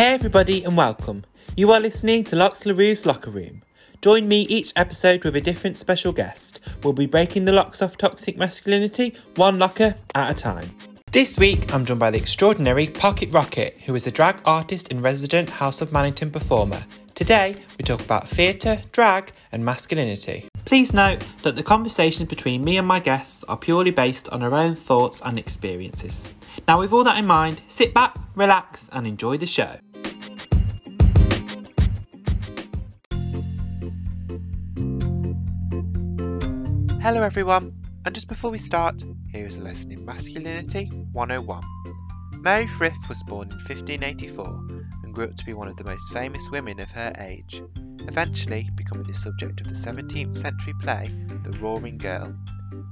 Hey everybody and welcome. You are listening to Locks LaRue's Locker Room. Join me each episode with a different special guest. We'll be breaking the locks off toxic masculinity, one locker at a time. This week, I'm joined by the extraordinary Pocket Rocket, who is a drag artist and resident House of Mannington performer. Today, we talk about theatre, drag, and masculinity. Please note that the conversations between me and my guests are purely based on our own thoughts and experiences. Now, with all that in mind, sit back, relax, and enjoy the show. Hello, everyone, and just before we start, here is a lesson in Masculinity 101. Mary Frith was born in 1584 and grew up to be one of the most famous women of her age, eventually becoming the subject of the 17th century play The Roaring Girl.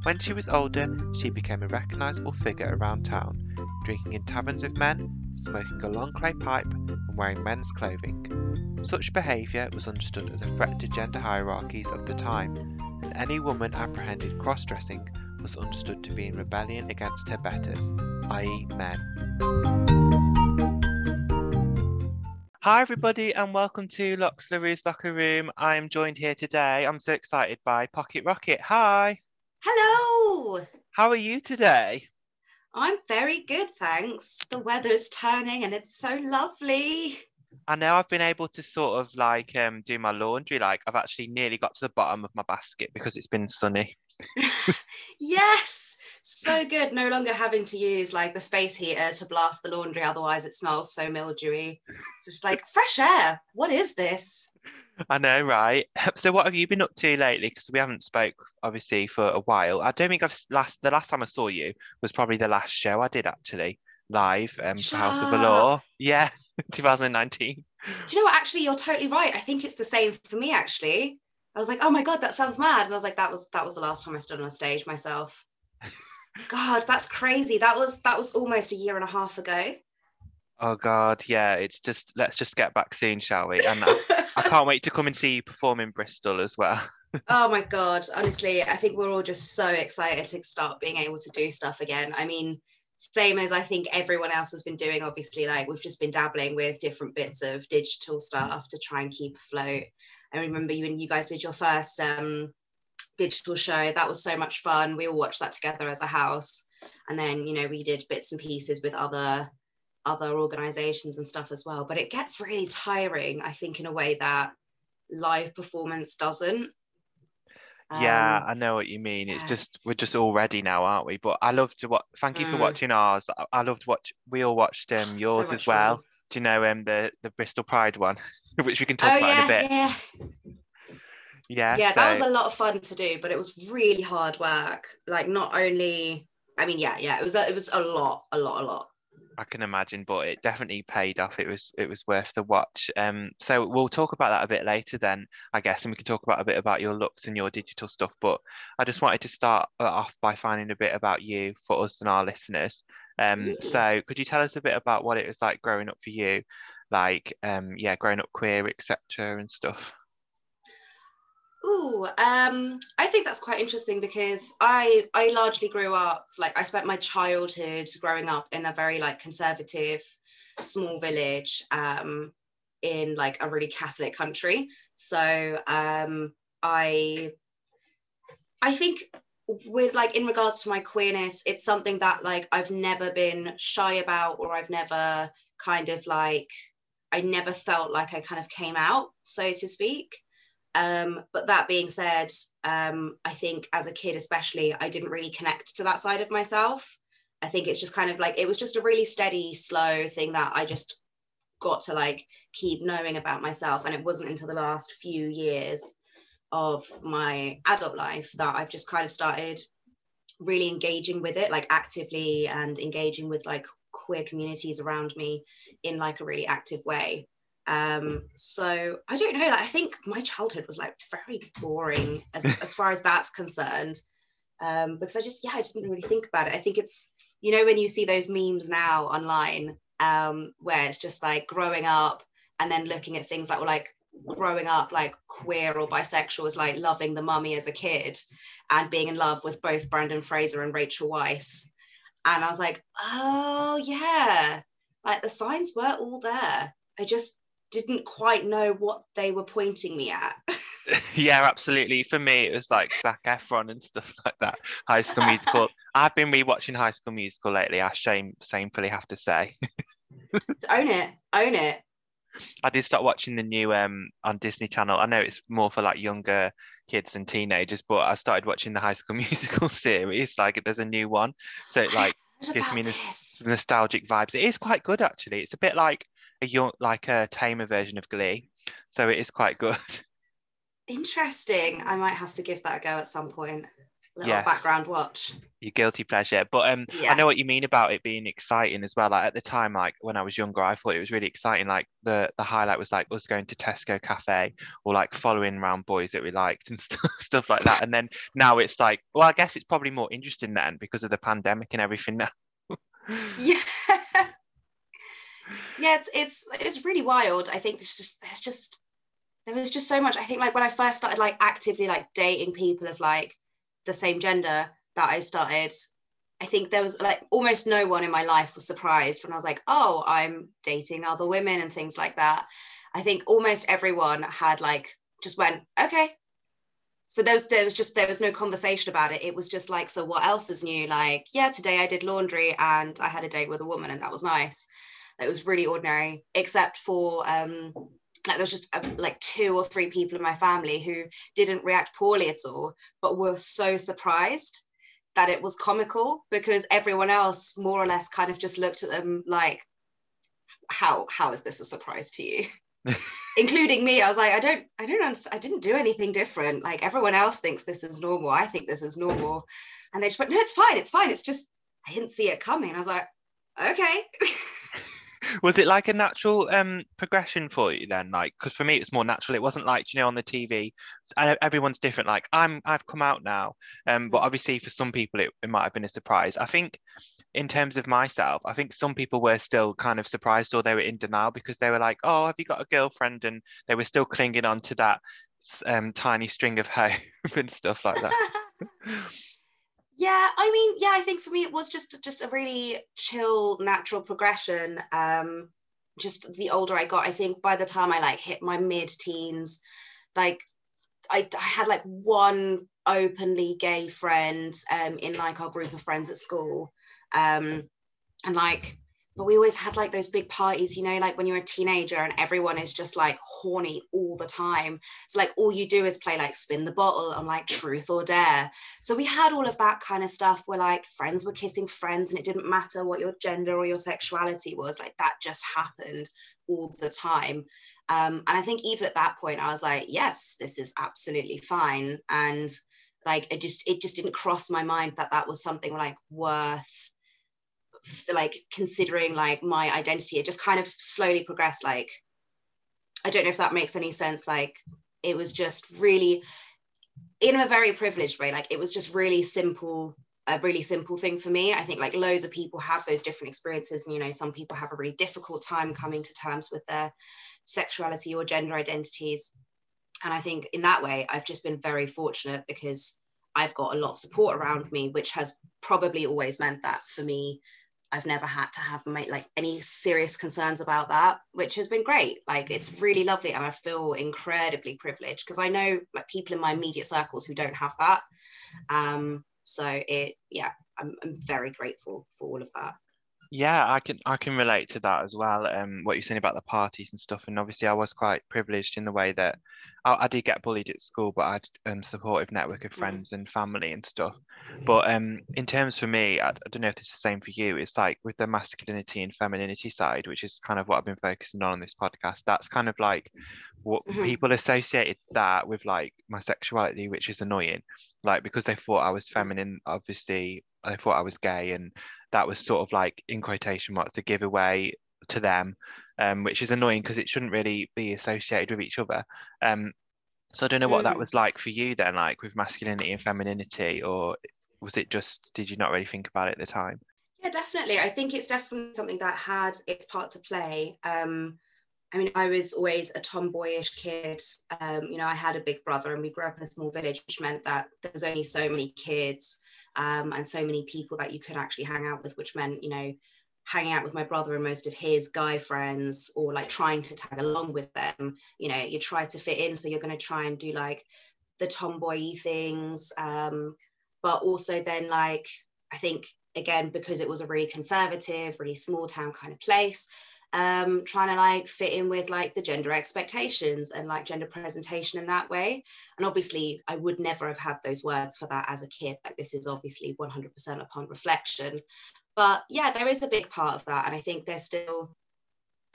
When she was older, she became a recognisable figure around town, drinking in taverns with men, smoking a long clay pipe, and wearing men's clothing. Such behaviour was understood as a threat to gender hierarchies of the time, and any woman apprehended cross dressing was understood to be in rebellion against her betters, i.e., men. Hi, everybody, and welcome to Lux LaRue's Locker Room. I am joined here today. I'm so excited by Pocket Rocket. Hi. Hello. How are you today? I'm very good, thanks. The weather is turning and it's so lovely. I know I've been able to sort of like um, do my laundry. Like I've actually nearly got to the bottom of my basket because it's been sunny. yes, so good. No longer having to use like the space heater to blast the laundry, otherwise it smells so mildewy. It's just like fresh air. What is this? I know, right? So, what have you been up to lately? Because we haven't spoke obviously for a while. I don't think I've last the last time I saw you was probably the last show I did actually live um, for House of the Law. Yeah, 2019. Do you know what? Actually, you're totally right. I think it's the same for me. Actually, I was like, oh my god, that sounds mad, and I was like, that was that was the last time I stood on a stage myself. God, that's crazy. That was that was almost a year and a half ago. Oh God, yeah. It's just let's just get back soon, shall we? And I, I can't wait to come and see you perform in Bristol as well. oh my God, honestly, I think we're all just so excited to start being able to do stuff again. I mean, same as I think everyone else has been doing. Obviously, like we've just been dabbling with different bits of digital stuff to try and keep afloat. I remember you when you guys did your first um, digital show. That was so much fun. We all watched that together as a house, and then you know we did bits and pieces with other other organizations and stuff as well. But it gets really tiring, I think, in a way that live performance doesn't. Yeah, um, I know what you mean. Yeah. It's just we're just all ready now, aren't we? But I love to watch. Thank you for mm. watching ours. I, I loved watch. We all watched um yours so as well. Fun. Do you know um the the Bristol Pride one, which we can talk oh, about yeah, in a bit. Yeah. Yeah. Yeah, so... that was a lot of fun to do, but it was really hard work. Like not only, I mean, yeah, yeah, it was a, it was a lot, a lot, a lot. I can imagine, but it definitely paid off. It was it was worth the watch. Um, so we'll talk about that a bit later, then I guess, and we can talk about a bit about your looks and your digital stuff. But I just wanted to start off by finding a bit about you for us and our listeners. Um, so could you tell us a bit about what it was like growing up for you, like um, yeah, growing up queer, etc., and stuff? Ooh, um, I think that's quite interesting because I I largely grew up like I spent my childhood growing up in a very like conservative small village um, in like a really Catholic country. So um, I I think with like in regards to my queerness, it's something that like I've never been shy about or I've never kind of like I never felt like I kind of came out, so to speak. Um, but that being said, um, I think as a kid, especially, I didn't really connect to that side of myself. I think it's just kind of like it was just a really steady, slow thing that I just got to like keep knowing about myself. And it wasn't until the last few years of my adult life that I've just kind of started really engaging with it, like actively and engaging with like queer communities around me in like a really active way. Um, so I don't know. Like, I think my childhood was like very boring as, as far as that's concerned. Um, because I just yeah, I just didn't really think about it. I think it's you know when you see those memes now online, um, where it's just like growing up and then looking at things like well, like growing up like queer or bisexual is like loving the mummy as a kid and being in love with both Brendan Fraser and Rachel Weisz. And I was like, oh yeah, like the signs were all there I just didn't quite know what they were pointing me at. yeah, absolutely. For me, it was like Zac Efron and stuff like that. High School Musical. I've been rewatching High School Musical lately. I shame, shamefully have to say. own it, own it. I did start watching the new um on Disney Channel. I know it's more for like younger kids and teenagers, but I started watching the High School Musical series. Like there's a new one, so it like gives me this? nostalgic vibes. It is quite good actually. It's a bit like a young, like a tamer version of Glee, so it is quite good. Interesting. I might have to give that a go at some point little yeah. background watch. Your guilty pleasure. But um yeah. I know what you mean about it being exciting as well. Like at the time, like when I was younger, I thought it was really exciting. Like the the highlight was like us going to Tesco cafe or like following around boys that we liked and stuff, stuff like that. And then now it's like, well, I guess it's probably more interesting then because of the pandemic and everything now. yeah. Yeah, it's it's it's really wild. I think there's just there's just there was just so much. I think like when I first started like actively like dating people of like the same gender that I started, I think there was like almost no one in my life was surprised when I was like, oh, I'm dating other women and things like that. I think almost everyone had like just went, okay. So there was there was just there was no conversation about it. It was just like, so what else is new? Like, yeah, today I did laundry and I had a date with a woman and that was nice. It was really ordinary, except for um, like there was just uh, like two or three people in my family who didn't react poorly at all but were so surprised that it was comical because everyone else more or less kind of just looked at them like how how is this a surprise to you? Including me i was like i don't i don't understand i didn't do anything different. Like everyone else thinks this is normal. I think this is normal. And they just went no it's fine it's fine. It's just i didn't see it coming. I was like okay was it like a natural um progression for you then? Like because for me it's more natural. It wasn't like you know on the tv everyone's different. Like i'm i've come out now um but mm. obviously for some people it, it might have been a surprise. I think in terms of myself i think some people were still kind of surprised or they were in denial because they were like oh have you got a girlfriend? And they were still clinging on to that um, tiny string of hope and stuff like that yeah i mean yeah i think for me it was just just a really chill natural progression. Um just the older i got i think by the time i like hit my mid teens like I, I had like one openly gay friend um in like our group of friends at school. Um and like but we always had like those big parties you know like when you're a teenager and everyone is just like horny all the time. So like all you do is play like spin the bottle on like truth or dare. So we had all of that kind of stuff where like friends were kissing friends and it didn't matter what your gender or your sexuality was like that just happened all the time. Um, and i think even at that point i was like yes this is absolutely fine. And like it just it just didn't cross my mind that that was something like worth like considering like my identity it just kind of slowly progressed like i don't know if that makes any sense like it was just really in a very privileged way like it was just really simple a really simple thing for me. I think like loads of people have those different experiences and you know some people have a really difficult time coming to terms with their sexuality or gender identities. And i think in that way i've just been very fortunate because i've got a lot of support around me which has probably always meant that for me I've never had to have my, like any serious concerns about that, which has been great. Like it's really lovely, and I feel incredibly privileged because I know like people in my immediate circles who don't have that. Um, so it, yeah, I'm, I'm very grateful for all of that. Yeah, I can I can relate to that as well. Um, what you're saying about the parties and stuff, and obviously I was quite privileged in the way that I, I did get bullied at school, but I had a um, supportive network of mm. friends and family and stuff. But um, in terms for me, I, I don't know if it's the same for you. It's like with the masculinity and femininity side, which is kind of what I've been focusing on on this podcast. That's kind of like what mm-hmm. people associated that with like my sexuality, which is annoying. Like because they thought I was feminine, obviously they thought I was gay and that was sort of like in quotation marks a giveaway to them, um, which is annoying because it shouldn't really be associated with each other. Um, so I don't know what that mm. was like for you then, like with masculinity and femininity, or was it just did you not really think about it at the time? Yeah, definitely. I think it's definitely something that had its part to play. Um, I mean, I was always a tomboyish kid. Um, you know, I had a big brother and we grew up in a small village, which meant that there was only so many kids um, and so many people that you could actually hang out with, which meant, you know, hanging out with my brother and most of his guy friends or like trying to tag along with them you know you try to fit in so you're going to try and do like the tomboy things um, but also then like i think again because it was a really conservative really small town kind of place um, trying to like fit in with like the gender expectations and like gender presentation in that way. And obviously, I would never have had those words for that as a kid. Like, this is obviously 100% upon reflection. But yeah, there is a big part of that. And I think there's still,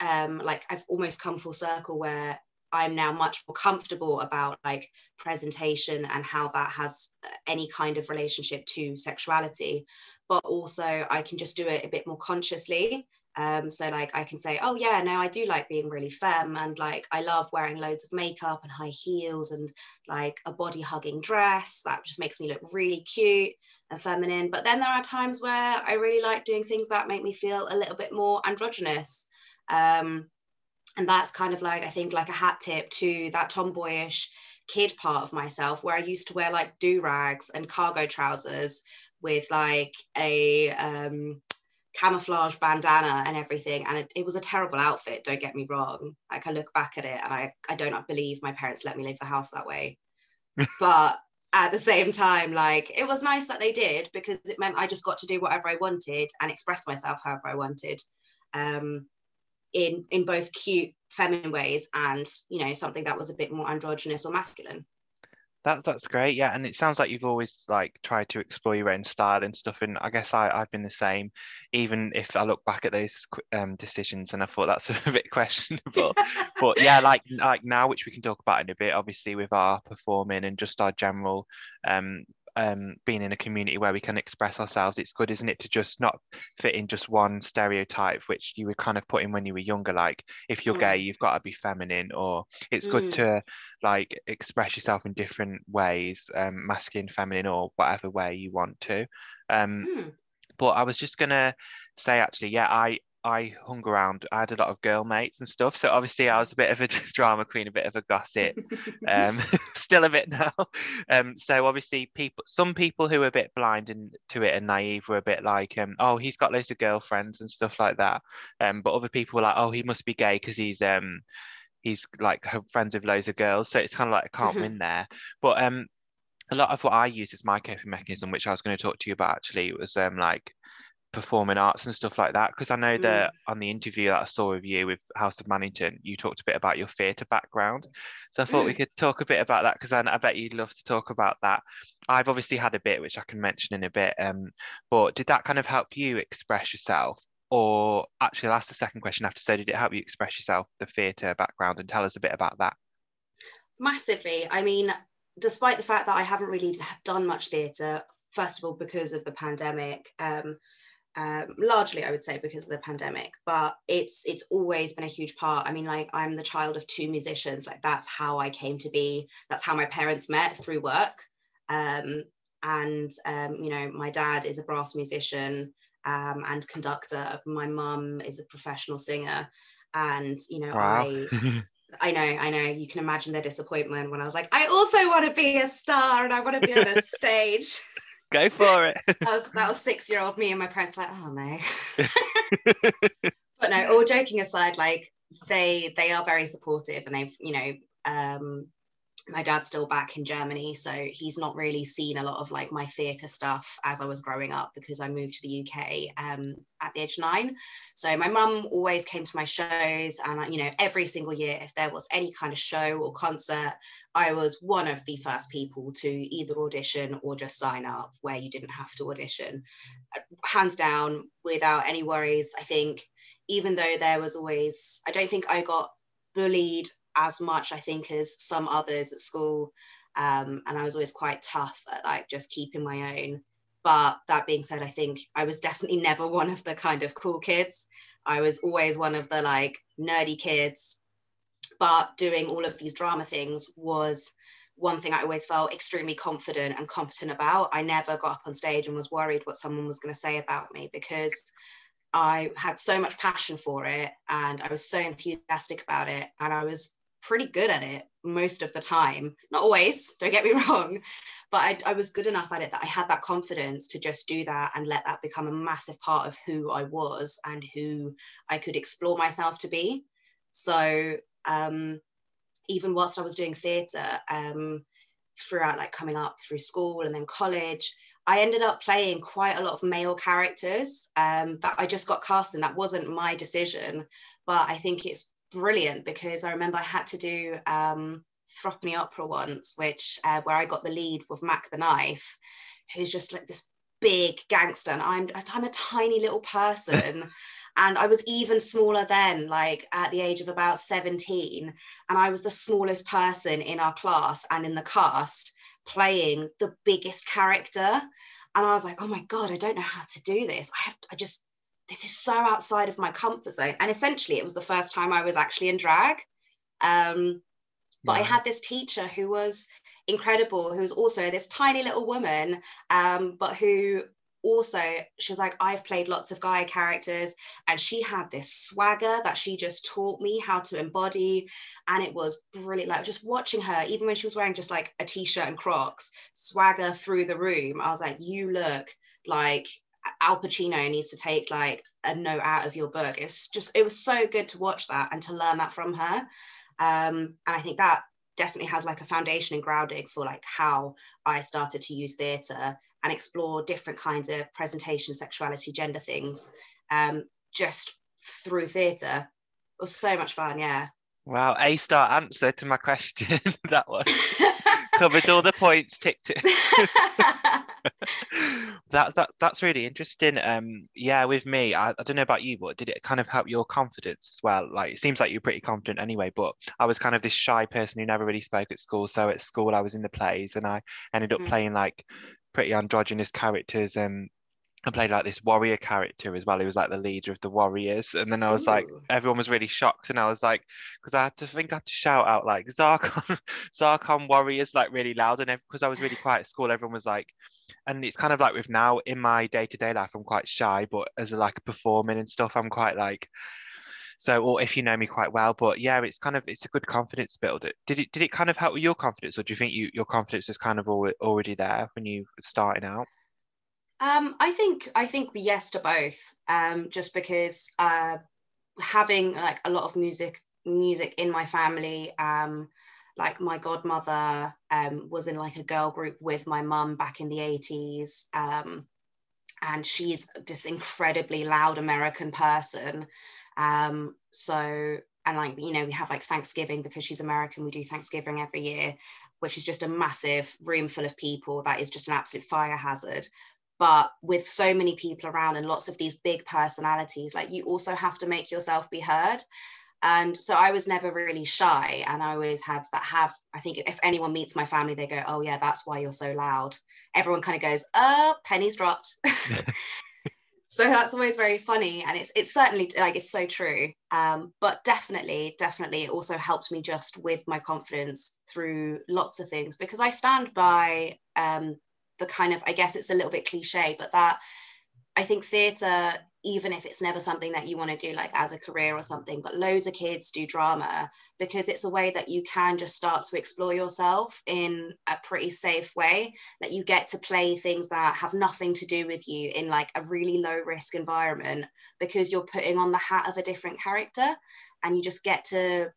um, like, I've almost come full circle where I'm now much more comfortable about like presentation and how that has uh, any kind of relationship to sexuality. But also, I can just do it a bit more consciously um, so like I can say, oh yeah, no, I do like being really femme and like I love wearing loads of makeup and high heels and like a body hugging dress that just makes me look really cute and feminine. But then there are times where I really like doing things that make me feel a little bit more androgynous. Um, and that's kind of like I think like a hat tip to that tomboyish kid part of myself where I used to wear like do rags and cargo trousers with like a um, camouflage bandana and everything and it, it, was a terrible outfit don't get me wrong. Like i look back at it and i i don't believe my parents let me leave the house that way. But at the same time like it was nice that they did because it meant i just got to do whatever i wanted and express myself however i wanted um in in both cute feminine ways and you know something that was a bit more androgynous or masculine that that's great, yeah. And it sounds like you've always like tried to explore your own style and stuff. And I guess I I've been the same. Even if I look back at those um, decisions and I thought that's a bit questionable, but yeah, like like now, which we can talk about in a bit, obviously with our performing and just our general um um, being in a community where we can express ourselves, it's good, isn't it, to just not fit in just one stereotype, which you were kind of put in when you were younger. Like, if you're mm. gay, you've got to be feminine, or it's good mm. to like express yourself in different ways, um, masculine, feminine, or whatever way you want to. Um, mm. But I was just gonna say, actually, yeah, I I hung around. I had a lot of girl mates and stuff. So obviously I was a bit of a drama queen, a bit of a gossip. um, still a bit now. Um, so obviously people, some people who are a bit blind and to it and naive were a bit like, um, oh, he's got loads of girlfriends and stuff like that. Um, but other people were like, oh, he must be gay because he's um, he's like friends with loads of girls. So it's kind of like I can't win there. But um, a lot of what I use as my coping mechanism, which I was going to talk to you about actually, was um like performing arts and stuff like that because i know mm. that on the interview that i saw with you with house of mannington you talked a bit about your theatre background. So i thought mm. we could talk a bit about that because I, I, bet you'd love to talk about that. I've obviously had a bit which i can mention in a bit um, but did that kind of help you express yourself? Or actually i'll ask the second question after. So did it help you express yourself the theatre background and tell us a bit about that? Massively. I mean despite the fact that i haven't really done much theatre first of all because of the pandemic um, um, largely I would say because of the pandemic, but it's it's always been a huge part. I mean, like I'm the child of two musicians. Like that's how I came to be. That's how my parents met through work. Um, and um, you know, my dad is a brass musician um, and conductor. My mum is a professional singer, and you know, wow. I. I know, I know. You can imagine their disappointment when I was like, I also want to be a star and I want to be on a stage. Go for it. that was that was six year old me, and my parents were like, oh no. but no, all joking aside, like they they are very supportive, and they've you know um, my dad's still back in Germany, so he's not really seen a lot of like my theatre stuff as I was growing up because I moved to the UK um, at the age of nine. So my mum always came to my shows, and you know every single year, if there was any kind of show or concert, I was one of the first people to either audition or just sign up where you didn't have to audition, hands down, without any worries. I think even though there was always, I don't think I got bullied as much, I think, as some others at school. Um, and I was always quite tough at like just keeping my own. But that being said, I think I was definitely never one of the kind of cool kids. I was always one of the like nerdy kids. But doing all of these drama things was one thing I always felt extremely confident and competent about. I never got up on stage and was worried what someone was going to say about me because I had so much passion for it and I was so enthusiastic about it. And I was pretty good at it most of the time. Not always, don't get me wrong, but I, I, was good enough at it that I had that confidence to just do that and let that become a massive part of who I was and who I could explore myself to be. So um, even whilst I was doing theatre, um, throughout like coming up through school and then college, I ended up playing quite a lot of male characters um, that I just got cast in. That wasn't my decision, but I think it's brilliant because I remember I had to do um, Opera once, which uh, where I got the lead with Mack the Knife, who's just like this big gangster, and I'm I'm a tiny little person. and I was even smaller then, like at the age of about 17. And I was the smallest person in our class and in the cast playing the biggest character. And I was like, oh my God, I don't know how to do this. I have, I just, this is so outside of my comfort zone. And essentially, it was the first time I was actually in drag. Um, but yeah. I had this teacher who was incredible, who was also this tiny little woman, um, but who also she was like i've played lots of guy characters and she had this swagger that she just taught me how to embody and it was brilliant like just watching her even when she was wearing just like a t-shirt and crocs swagger through the room i was like you look like al pacino needs to take like a note out of your book it's just it was so good to watch that and to learn that from her um, and i think that definitely has like a foundation and grounding for like how I started to use theatre and explore different kinds of presentation, sexuality, gender things um, just through theatre. It was so much fun, yeah. Wow, A star answer to my question. that one covered all the points, ticked it. that, that that's really interesting. Um, yeah, with me, I, I don't know about you, but did it kind of help your confidence as well? Like, it seems like you're pretty confident anyway. But I was kind of this shy person who never really spoke at school. So at school, I was in the plays, and I ended up mm. playing like pretty androgynous characters and I played like this warrior character as well. He was like the leader of the warriors, and then I was Ooh. like, everyone was really shocked, and I was like, because I had to think I had to shout out like Zarkon, Zarkon warriors like really loud, and because I was really quiet at school, everyone was like, and it's kind of like with now in my day to day life, I'm quite shy, but as a, like performing and stuff, I'm quite like. So, or if you know me quite well, but yeah, it's kind of it's a good confidence builder. Did it did it kind of help with your confidence, or do you think you your confidence was kind of already there when you were starting out? Um, I think I think yes to both. Um, just because uh, having like a lot of music music in my family. Um, like my godmother um, was in like a girl group with my mum back in the 80s um, and she's this incredibly loud american person. Um, so and like you know we have like thanksgiving because she's american we do thanksgiving every year which is just a massive room full of people that is just an absolute fire hazard. But with so many people around and lots of these big personalities like you also have to make yourself be heard and so I was never really shy. And I always had that have, I think if anyone meets my family, they go, oh, yeah, that's why you're so loud. Everyone kind of goes, oh, pennies dropped. so that's always very funny. And it's, it's certainly like, it's so true. Um, but definitely, definitely, it also helped me just with my confidence through lots of things because I stand by um, the kind of, I guess it's a little bit cliche, but that I think theatre even if it's never something that you want to do like as a career or something but loads of kids do drama because it's a way that you can just start to explore yourself in a pretty safe way that you get to play things that have nothing to do with you in like a really low risk environment because you're putting on the hat of a different character and you just get to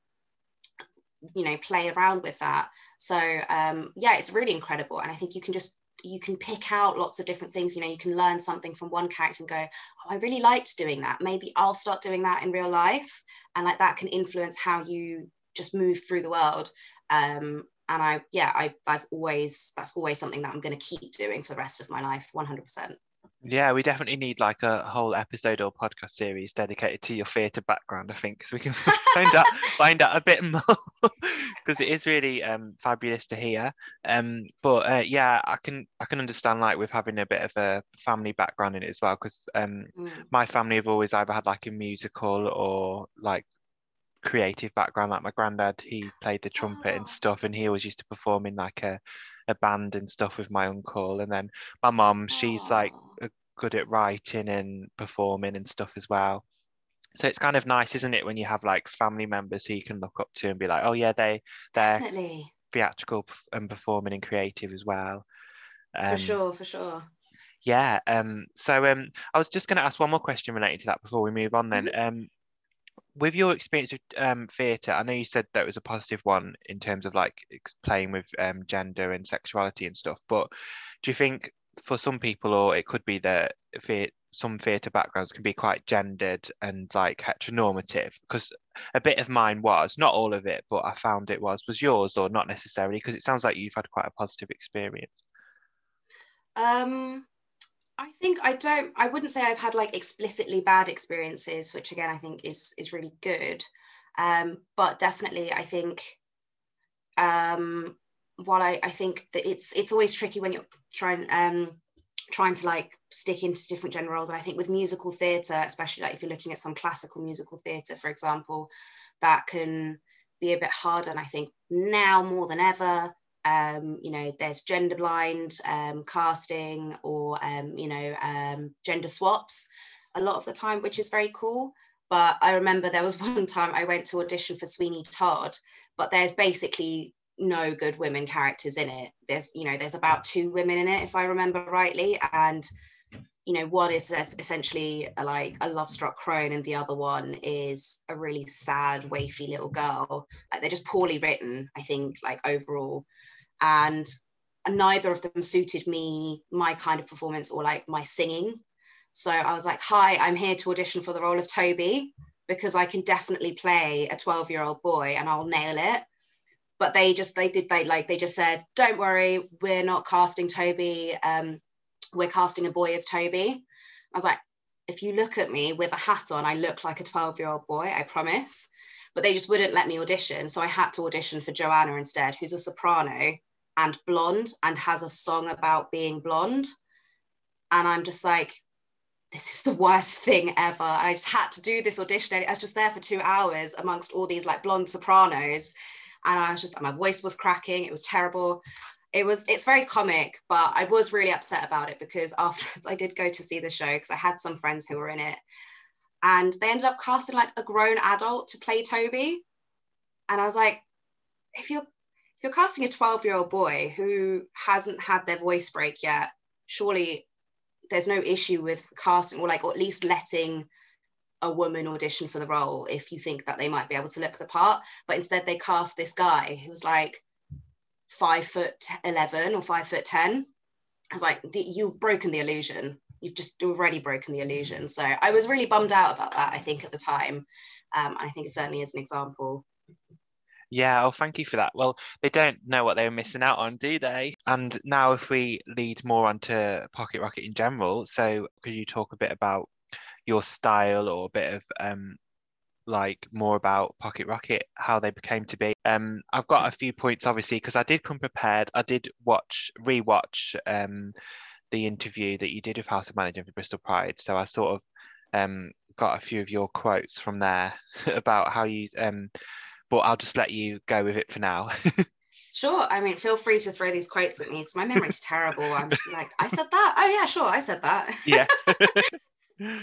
you know play around with that. So um yeah it's really incredible and i think you can just you can pick out lots of different things you know you can learn something from one character and go oh i really liked doing that. Maybe i'll start doing that in real life. And like that can influence how you just move through the world. Um, and i yeah I, i've always that's always something that i'm going to keep doing for the rest of my life 100% yeah, we definitely need like a whole episode or podcast series dedicated to your theatre background, I think, because we can find out find out a bit more because it is really um, fabulous to hear. Um, but uh, yeah, I can I can understand like with having a bit of a family background in it as well, because um, mm. my family have always either had like a musical or like creative background. Like my granddad, he played the trumpet oh. and stuff, and he always used to perform in like a a band and stuff with my uncle. And then my mom, she's like good at writing and performing and stuff as well. so it's kind of nice isn't it when you have like family members who you can look up to and be like oh yeah they they're Definitely. theatrical and performing and creative as well for Um, sure, for sure. yeah um so um i was just going to ask one more question related to that before we move on then Mm-hmm. um with your experience of um theatre i know you said that was a positive one in terms of like playing with um gender and sexuality and stuff but do you think for some people or it could be that some theatre backgrounds can be quite gendered and like heteronormative? Because a bit of mine was not all of it but i found it was. Was yours or not necessarily? Because it sounds like you've had quite a positive experience. Um, I think I don't. I wouldn't say I've had like explicitly bad experiences, which again I think is is really good. Um, but definitely, I think. Um, while I, I think that it's it's always tricky when you're trying um trying to like stick into different gender roles, and I think with musical theatre, especially like if you're looking at some classical musical theatre, for example, that can be a bit harder. And I think now more than ever, um, you know, there's gender blind um, casting or, um, you know, um, gender swaps a lot of the time, which is very cool. But I remember there was one time I went to audition for Sweeney Todd, but there's basically no good women characters in it. There's, you know, there's about two women in it, if I remember rightly. And, you know, one is essentially a, like a love struck crone, and the other one is a really sad, wafy little girl. Like they're just poorly written, I think, like overall and neither of them suited me my kind of performance or like my singing. So i was like hi i'm here to audition for the role of toby because i can definitely play a 12 year old boy and i'll nail it. But they just they did they like they just said don't worry we're not casting toby um we're casting a boy as toby. I was like if you look at me with a hat on i look like a 12 year old boy i promise. But they just wouldn't let me audition so i had to audition for joanna instead who's a soprano and blonde and has a song about being blonde. And I'm just like, this is the worst thing ever. I just had to do this audition. I was just there for two hours amongst all these like blonde sopranos. And I was just, my voice was cracking. It was terrible. It was, it's very comic, but I was really upset about it because afterwards I did go to see the show because I had some friends who were in it. And they ended up casting like a grown adult to play Toby. And I was like, if you're if you're casting a 12 year old boy who hasn't had their voice break yet, surely there's no issue with casting or like, or at least letting a woman audition for the role if you think that they might be able to look the part. But instead, they cast this guy who was like five foot 11 or five foot 10. I was like, you've broken the illusion. You've just already broken the illusion. So I was really bummed out about that, I think, at the time. Um, I think it certainly is an example. Yeah, oh, thank you for that. Well, they don't know what they were missing out on, do they? And now, if we lead more onto Pocket Rocket in general, so could you talk a bit about your style or a bit of um, like more about Pocket Rocket, how they became to be? Um, I've got a few points, obviously, because I did come prepared. I did watch, rewatch um, the interview that you did with House of Mannington for Bristol Pride, so I sort of um, got a few of your quotes from there about how you um but I'll just let you go with it for now. Sure. I mean, feel free to throw these quotes at me because my memory's terrible. I'm just like, I said that. Oh yeah, sure, I said that. yeah. um.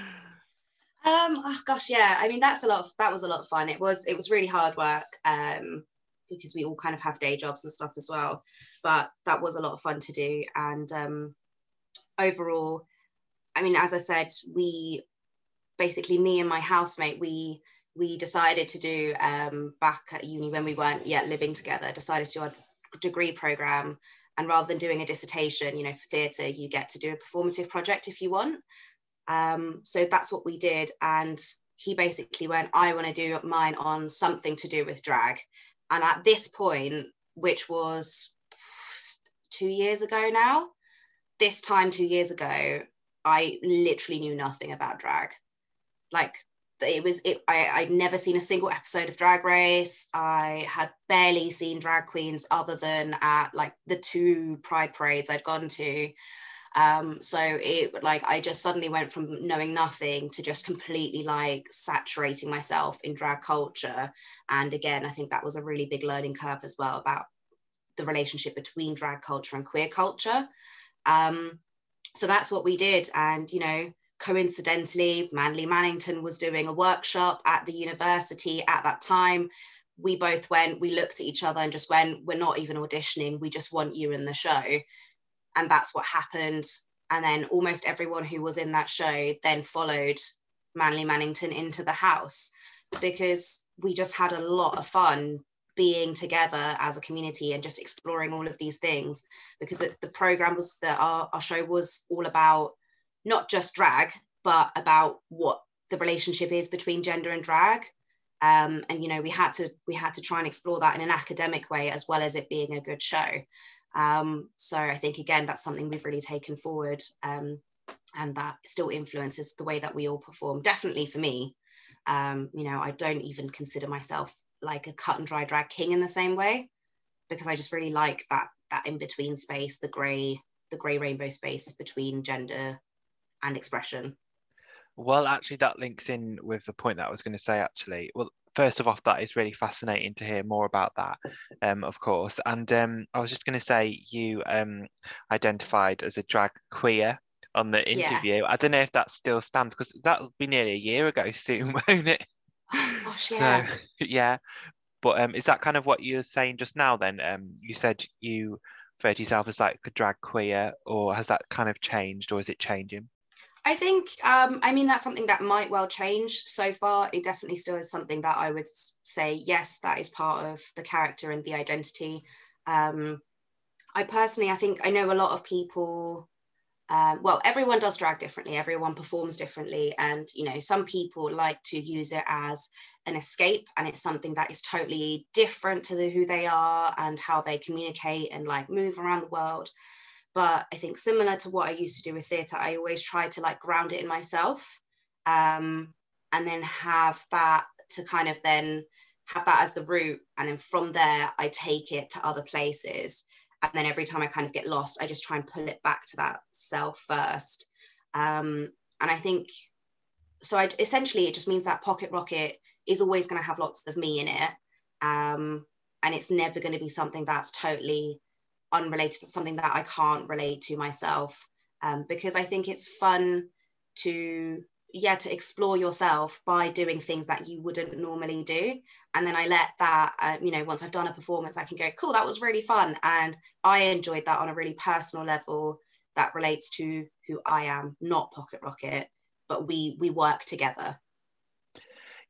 Oh gosh, yeah. I mean, that's a lot. Of, that was a lot of fun. It was. It was really hard work. Um, because we all kind of have day jobs and stuff as well. But that was a lot of fun to do. And um, overall, I mean, as I said, we basically me and my housemate we we decided to do um, back at uni when we weren't yet living together decided to do a degree program and rather than doing a dissertation you know for theatre you get to do a performative project if you want. Um, so that's what we did and he basically went i want to do mine on something to do with drag. And at this point which was two years ago now this time two years ago i literally knew nothing about drag. Like it was it I, I'd never seen a single episode of drag race. I had barely seen drag queens other than at like the two pride parades i'd gone to. Um so it like i just suddenly went from knowing nothing to just completely like saturating myself in drag culture. And again i think that was a really big learning curve as well about the relationship between drag culture and queer culture. Um so that's what we did. And you know coincidentally, Manly Mannington was doing a workshop at the university at that time. We both went, we looked at each other and just went, We're not even auditioning, we just want you in the show. And that's what happened. And then almost everyone who was in that show then followed Manly Mannington into the house because we just had a lot of fun being together as a community and just exploring all of these things because it, the program was that our, our show was all about not just drag but about what the relationship is between gender and drag. Um, and you know we had to we had to try and explore that in an academic way as well as it being a good show. Um, so i think again that's something we've really taken forward um, and that still influences the way that we all perform. Definitely for me um, you know i don't even consider myself like a cut and dry drag king in the same way because I just really like that that in between space, the grey the grey rainbow space between gender and expression. Well, actually, that links in with the point that I was going to say. Actually, well, first of all, that is really fascinating to hear more about that, um, of course. And um, I was just going to say, you um, identified as a drag queer on the interview. Yeah. I don't know if that still stands because that'll be nearly a year ago soon, won't it? Oh, gosh, yeah. So, yeah. But um, is that kind of what you're saying just now then? Um, you said you referred to yourself as like a drag queer, or has that kind of changed, or is it changing? I think, um, I mean, that's something that might well change. So far, it definitely still is something that I would say, yes, that is part of the character and the identity. Um, I personally, I think I know a lot of people um, well everyone does drag differently everyone performs differently and you know some people like to use it as an escape and it's something that is totally different to the, who they are and how they communicate and like move around the world but i think similar to what i used to do with theatre i always try to like ground it in myself um, and then have that to kind of then have that as the root and then from there i take it to other places and then every time I kind of get lost, I just try and pull it back to that self first. Um, and I think so. I essentially it just means that Pocket Rocket is always going to have lots of me in it, um, and it's never going to be something that's totally unrelated to something that I can't relate to myself. Um, because I think it's fun to yeah to explore yourself by doing things that you wouldn't normally do and then i let that uh, you know once i've done a performance i can go cool that was really fun and i enjoyed that on a really personal level that relates to who i am not pocket rocket but we we work together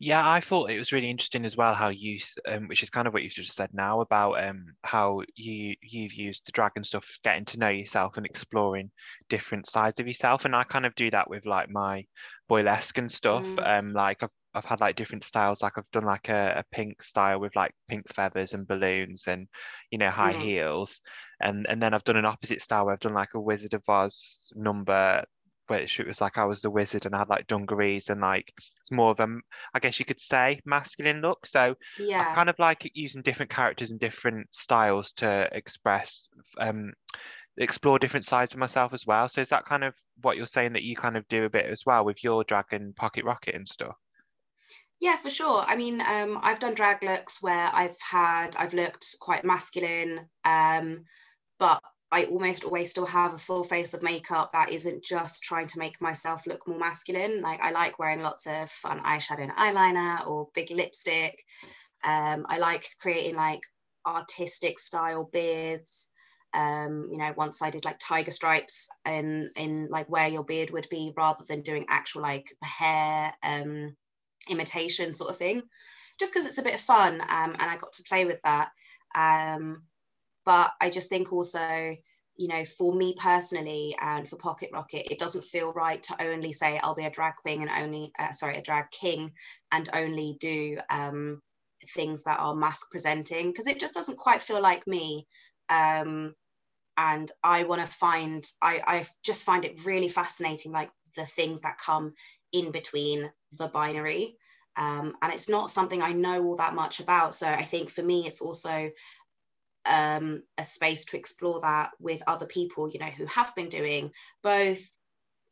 yeah, I thought it was really interesting as well how you, um, which is kind of what you've just said now about um, how you you've used the dragon stuff, getting to know yourself and exploring different sides of yourself, and I kind of do that with like my boylesque and stuff. Mm. Um, like I've I've had like different styles. Like I've done like a, a pink style with like pink feathers and balloons and you know high heels, and and then I've done an opposite style where I've done like a Wizard of Oz number which it was like I was the wizard and I had like dungarees and like it's more of a I guess you could say masculine look. So yeah, I kind of like using different characters and different styles to express um explore different sides of myself as well. So is that kind of what you're saying that you kind of do a bit as well with your dragon pocket rocket and stuff? Yeah, for sure. I mean, um, I've done drag looks where I've had I've looked quite masculine, um, but I almost always still have a full face of makeup that isn't just trying to make myself look more masculine. Like I like wearing lots of fun eyeshadow and eyeliner or big lipstick. Um, I like creating like artistic style beards. Um, you know, once I did like tiger stripes in in like where your beard would be rather than doing actual like hair um, imitation sort of thing, just because it's a bit of fun um, and I got to play with that. Um, but I just think also, you know, for me personally and for Pocket Rocket, it doesn't feel right to only say I'll be a drag queen and only, uh, sorry, a drag king and only do um, things that are mask presenting because it just doesn't quite feel like me. Um, and I want to find, I, I just find it really fascinating, like the things that come in between the binary. Um, and it's not something I know all that much about. So I think for me, it's also um, a space to explore that with other people, you know, who have been doing both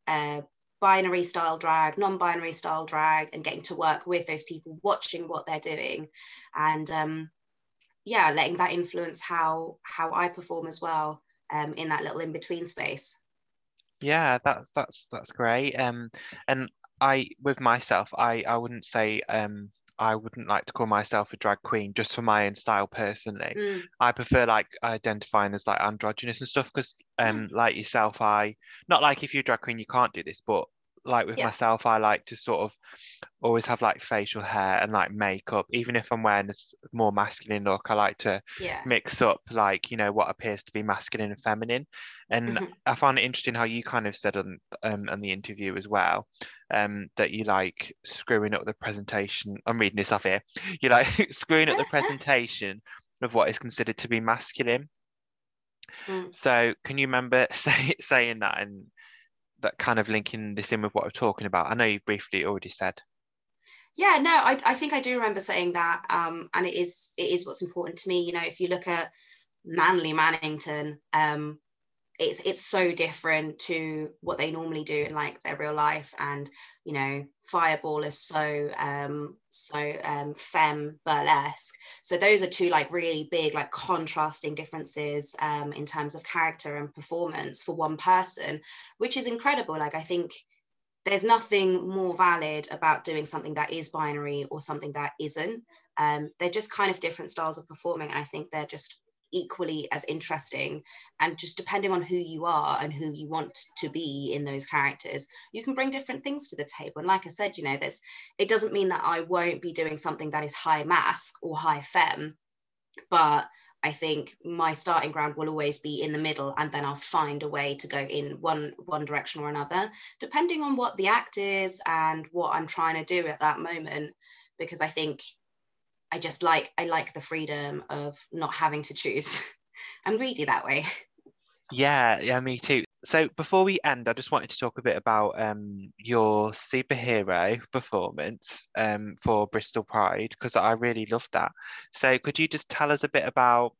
uh, binary style drag, non-binary style drag, and getting to work with those people, watching what they're doing, and um, yeah, letting that influence how how I perform as well um, in that little in between space. Yeah, that's that's that's great. Um, and I with myself, I I wouldn't say um I wouldn't like to call myself a drag queen just for my own style personally. Mm, I prefer like identifying as like androgynous and stuff because um like yourself, I not like if you're a drag queen you can't do this, but like with yeah. myself, I like to sort of always have like facial hair and like makeup. Even if I'm wearing a more masculine look, I like to Yeah. mix up like, you know, what appears to be masculine and feminine. And Mhm. I find it interesting how you kind of said on um on the interview as well, um, that you like screwing up the presentation. I'm reading this off here. You like screwing up the presentation of what is considered to be masculine. Mm. So can you remember say, saying that and that kind of linking this in with what we're talking about? I know you briefly already said. Yeah, no, I, I think I do remember saying that. Um, and it is it is what's important to me. You know, if you look at Manly Mannington, um, it's it's so different to what they normally do in like their real life. And you know, Fireball is so um so um femme burlesque. So those are two like really big like contrasting differences um in terms of character and performance for one person, which is incredible. Like I think there's nothing more valid about doing something that is binary or something that isn't. Um, they're just kind of different styles of performing. And I think they're just equally as interesting. And just depending on who you are and who you want to be in those characters, you can bring different things to the table. And like I said, you know, this it doesn't mean that I won't be doing something that is high masc or high femme, but I think my starting ground will always be in the middle, and then I'll find a way to go in one one direction or another, depending on what the act is and what I'm trying to do at that moment. Because I think I just like I like the freedom of not having to choose. I'm greedy that way. Yeah, yeah, me too. So before we end, I just wanted to talk a bit about um your superhero performance um for Bristol Pride because I really loved that. So could you just tell us a bit about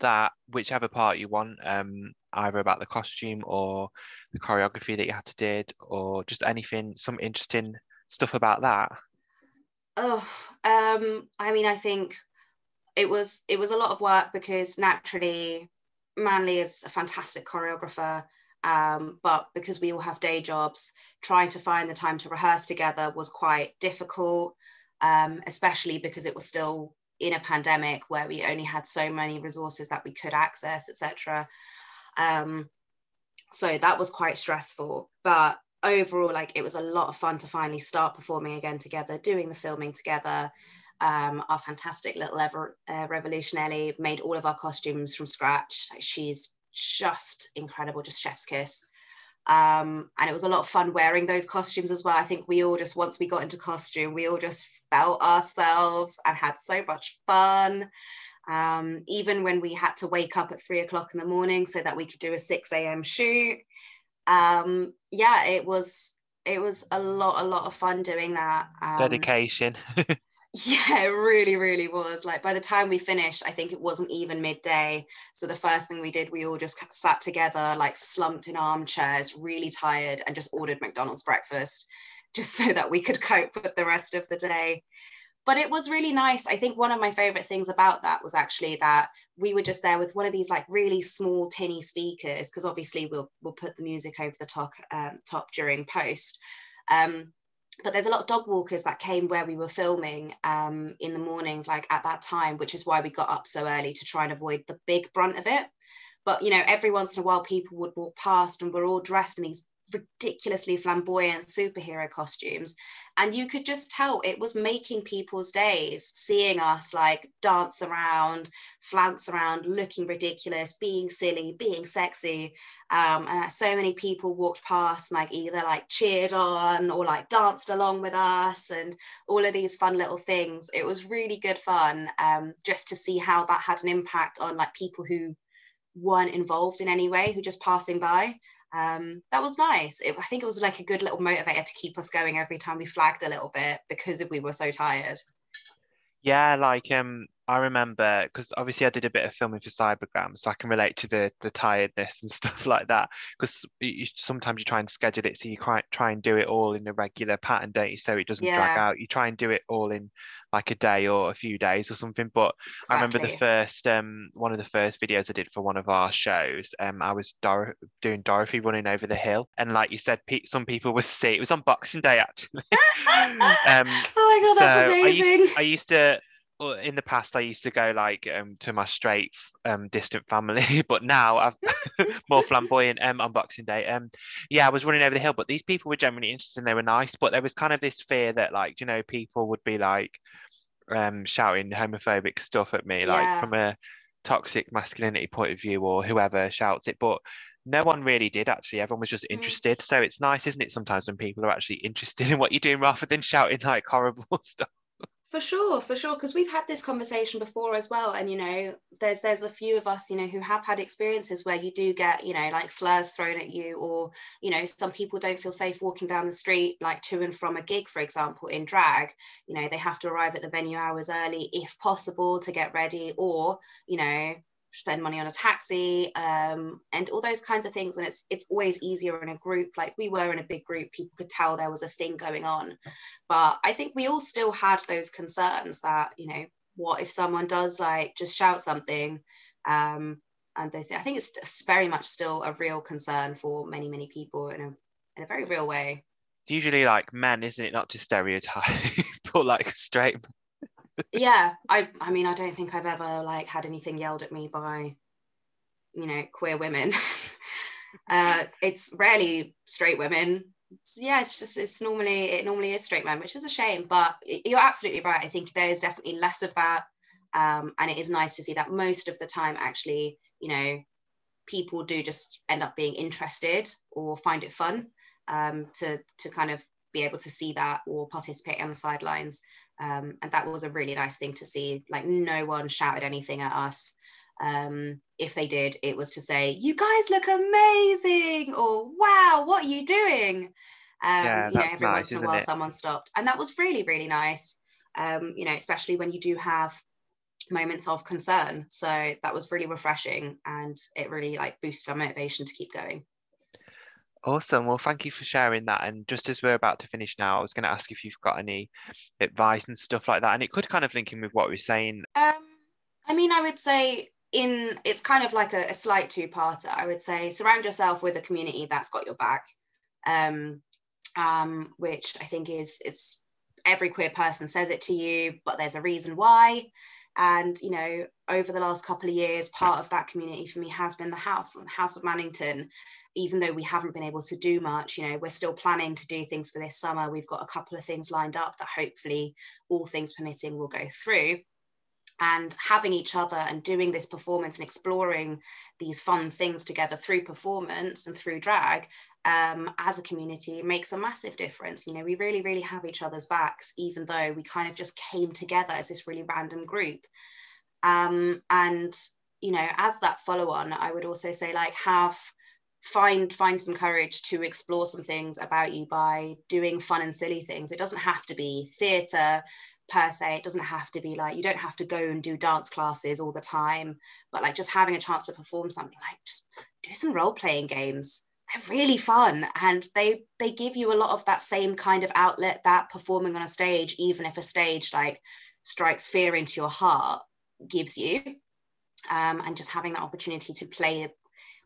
that, whichever part you want, um, either about the costume or the choreography that you had to did, or just anything, some interesting stuff about that? Oh, um, I mean, I think it was it was a lot of work because naturally Manly is a fantastic choreographer. Um, but because we all have day jobs, trying to find the time to rehearse together was quite difficult, um, especially because it was still in a pandemic where we only had so many resources that we could access, etc. Um, so that was quite stressful. But overall, like it was a lot of fun to finally start performing again together, doing the filming together. Um, our fantastic little Ever, uh, made all of our costumes from scratch. Like, she's just incredible, just chef's kiss. Um, and it was a lot of fun wearing those costumes as well. I think we all just, once we got into costume, we all just felt ourselves and had so much fun. Um, even when we had to wake up at three o'clock in the morning so that we could do a 6 a.m. shoot. Um, yeah, it was it was a lot, a lot of fun doing that. Um, Dedication. yeah, it really, really was. Like by the time we finished, I think it wasn't even midday. So the first thing we did, we all just sat together, like slumped in armchairs, really tired, and just ordered McDonald's breakfast, just so that we could cope with the rest of the day. But it was really nice. I think one of my favorite things about that was actually that we were just there with one of these like really small tinny speakers, because obviously we'll we'll put the music over the top um, top during post. Um, but there's a lot of dog walkers that came where we were filming um, in the mornings, like at that time, which is why we got up so early to try and avoid the big brunt of it. But you know, every once in a while, people would walk past, and we're all dressed in these ridiculously flamboyant superhero costumes, and you could just tell it was making people's days, seeing us like dance around, flounce around, looking ridiculous, being silly, being sexy, um, and so many people walked past like either like cheered on or like danced along with us and all of these fun little things. It was really good fun um, just to see how that had an impact on like people who weren't involved in any way who just passing by um, that was nice. It, i think it was like a good little motivator to keep us going every time we flagged a little bit because we were so tired. Yeah, like um I remember because obviously I did a bit of filming for Cybergram, so I can relate to the the tiredness and stuff like that. Because sometimes you try and schedule it so you try try and do it all in a regular pattern, don't you? So it doesn't Yeah. drag out. You try and do it all in like a day or a few days or something. But I remember the first um one of the first videos I did for one of our shows. Um, I was Dor- doing Dorothy running over the hill, and like you said, pe- some people would see it was on Boxing Day actually. um, oh my god, that's so I amazing. I used to, in the past, I used to go like um, to my straight, um, distant family, but now I've more flamboyant um, on Boxing Day. Um, yeah, I was running over the hill, but these people were generally interested and they were nice, but there was kind of this fear that, like, you know, people would be like um, shouting homophobic stuff at me, like Yeah. from a toxic masculinity point of view, or whoever shouts it, but. No one really did actually. Everyone was just Mm. interested. So it's nice, isn't it, sometimes when people are actually interested in what you're doing rather than shouting like horrible stuff. For sure, for sure, because we've had this conversation before as well, and you know, there's there's a few of us, you know, who have had experiences where you do get, you know, like slurs thrown at you, or you know, some people don't feel safe walking down the street, like to and from a gig, for example, in drag. You know, they have to arrive at the venue hours early, if possible, to get ready, or you know, spend money on a taxi, um, and all those kinds of things. And it's it's always easier in a group. Like we were in a big group, people could tell there was a thing going on but i think we all still had those concerns that you know what if someone does like just shout something um and they say i think it's very much still a real concern for many many people in a in a very real way usually like men, isn't it? Not to stereotype, but like straight. Yeah i i mean i don't think i've ever like had anything yelled at me by you know queer women. Uh it's rarely straight women. So yeah it's just it's normally it normally is straight men which is a shame but you're absolutely right. I think there is definitely less of that um and it is nice to see that most of the time actually you know people do just end up being interested or find it fun um to to kind of be able to see that or participate on the sidelines. Um, and that was a really nice thing to see. Like no one shouted anything at us. Um, if they did it was to say you guys look amazing or wow what are you doing? Um, Yeah, you know every nice, once in a while it? someone stopped. And that was really really nice. Um, you know especially when you do have moments of concern. So that was really refreshing and it really like boosted our motivation to keep going Awesome. Well, thank you for sharing that. And just as we're about to finish now, I was going to ask if you've got any advice and stuff like that. And it could kind of link in with what we we're saying. Um, I mean, I would say in it's kind of like a, a slight two-parter. I would say surround yourself with a community that's got your back, um, um, which I think is it's every queer person says it to you, but there's a reason why. And you know, over the last couple of years, part of that community for me has been the house, the House of Mannington. Even though we haven't been able to do much, you know, we're still planning to do things for this summer. We've got a couple of things lined up that hopefully, all things permitting, will go through and having each other and doing this performance and exploring these fun things together through performance and through drag um, as a community makes a massive difference. You know, we really, really have each other's backs, even though we kind of just came together as this really random group. Um, and, you know, as that follow on, I would also say, like, have find find some courage to explore some things about you by doing fun and silly things. It doesn't have to be theater per se. It doesn't have to be like you don't have to go and do dance classes all the time but like just having a chance to perform something like just do some role playing games. They're really fun and they they give you a lot of that same kind of outlet that performing on a stage even if a stage like strikes fear into your heart gives you um, and just having that opportunity to play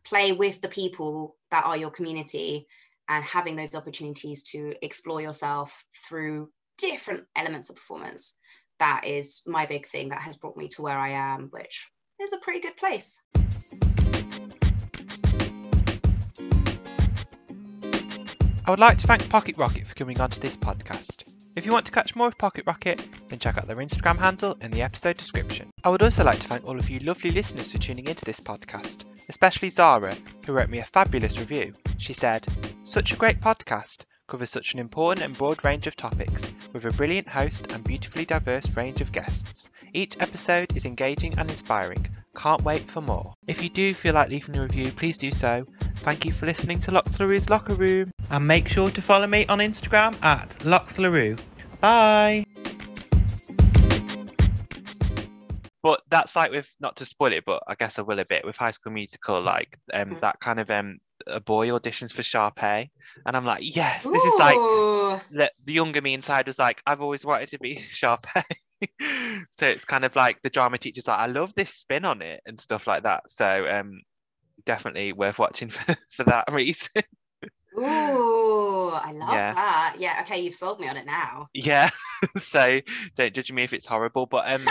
play with the people that are your community and having those opportunities to explore yourself through different elements of performance that is my big thing that has brought me to where i am which is a pretty good place I would like to thank Pocket Rocket for coming onto this podcast. If you want to catch more of Pocket Rocket, then check out their Instagram handle in the episode description. I would also like to thank all of you lovely listeners for tuning into this podcast, especially Zara, who wrote me a fabulous review. She said, Such a great podcast, covers such an important and broad range of topics, with a brilliant host and beautifully diverse range of guests. Each episode is engaging and inspiring. Can't wait for more. If you do feel like leaving a review, please do so. Thank you for listening to Loxlaroo's Locker Room. And make sure to follow me on Instagram at Loxlaroo. Bye! but that's like with not to spoil it, but I guess I will a bit with High School Musical, like um Mhm. that kind of um a boy auditions for Sharpay, and I'm like, yes, this is like the, the younger me inside was like, I've always wanted to be Sharpay. so it's kind of like the drama teacher's like, I love this spin on it and stuff like that. So um definitely worth watching for, for that reason. Ooh, I love Yeah. that. Yeah, okay, you've sold me on it now. yeah. so don't judge me if it's horrible. But um